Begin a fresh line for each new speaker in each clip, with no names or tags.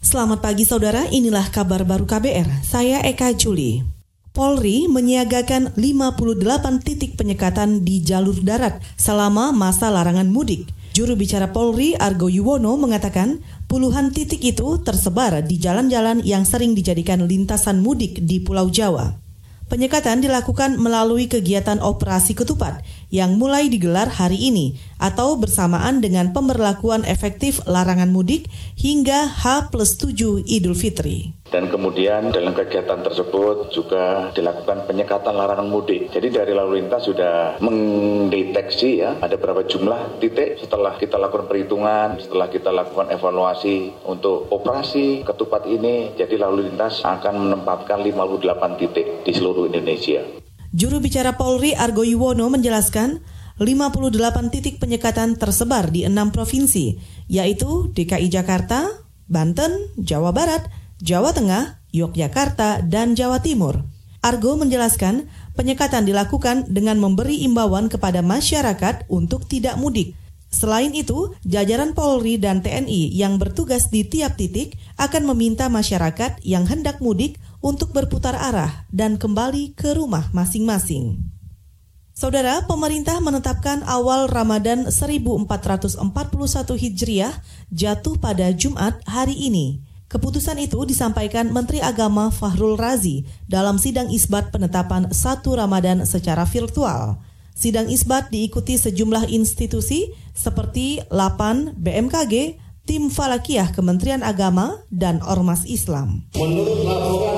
Selamat pagi saudara, inilah kabar baru KBR. Saya Eka Juli. Polri menyiagakan 58 titik penyekatan di jalur darat selama masa larangan mudik. Juru bicara Polri Argo Yuwono mengatakan puluhan titik itu tersebar di jalan-jalan yang sering dijadikan lintasan mudik di Pulau Jawa. Penyekatan dilakukan melalui kegiatan operasi ketupat yang mulai digelar hari ini atau bersamaan dengan pemberlakuan efektif larangan mudik hingga H plus 7 Idul Fitri.
Dan kemudian dalam kegiatan tersebut juga dilakukan penyekatan larangan mudik. Jadi dari lalu lintas sudah mendeteksi ya ada berapa jumlah titik setelah kita lakukan perhitungan, setelah kita lakukan evaluasi untuk operasi ketupat ini. Jadi lalu lintas akan menempatkan 58 titik di seluruh Indonesia.
Juru bicara Polri Argo Yuwono menjelaskan 58 titik penyekatan tersebar di enam provinsi, yaitu DKI Jakarta, Banten, Jawa Barat, Jawa Tengah, Yogyakarta, dan Jawa Timur. Argo menjelaskan penyekatan dilakukan dengan memberi imbauan kepada masyarakat untuk tidak mudik. Selain itu, jajaran Polri dan TNI yang bertugas di tiap titik akan meminta masyarakat yang hendak mudik untuk berputar arah dan kembali ke rumah masing-masing. Saudara, pemerintah menetapkan awal Ramadan 1441 Hijriah jatuh pada Jumat hari ini. Keputusan itu disampaikan Menteri Agama Fahrul Razi dalam sidang isbat penetapan satu Ramadan secara virtual. Sidang isbat diikuti sejumlah institusi seperti LAPAN, BMKG, Tim Falakiyah Kementerian Agama, dan Ormas Islam.
Menurut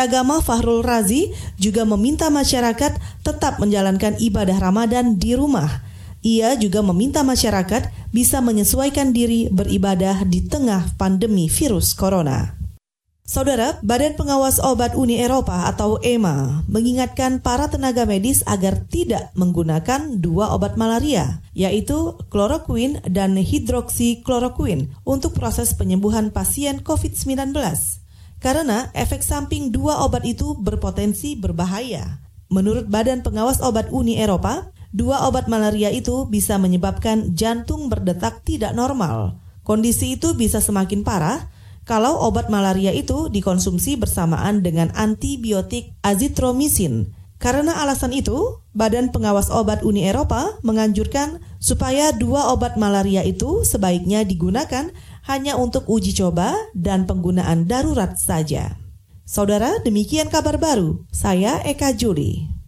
Agama Fahrul Razi juga meminta masyarakat tetap menjalankan ibadah Ramadan di rumah. Ia juga meminta masyarakat bisa menyesuaikan diri beribadah di tengah pandemi virus corona. Saudara, Badan Pengawas Obat Uni Eropa atau EMA mengingatkan para tenaga medis agar tidak menggunakan dua obat malaria, yaitu kloroquine dan hidroksikloroquine untuk proses penyembuhan pasien COVID-19. Karena efek samping dua obat itu berpotensi berbahaya. Menurut Badan Pengawas Obat Uni Eropa, dua obat malaria itu bisa menyebabkan jantung berdetak tidak normal. Kondisi itu bisa semakin parah kalau obat malaria itu dikonsumsi bersamaan dengan antibiotik azitromisin. Karena alasan itu, Badan Pengawas Obat Uni Eropa menganjurkan supaya dua obat malaria itu sebaiknya digunakan hanya untuk uji coba dan penggunaan darurat saja. Saudara, demikian kabar baru. Saya Eka Juli.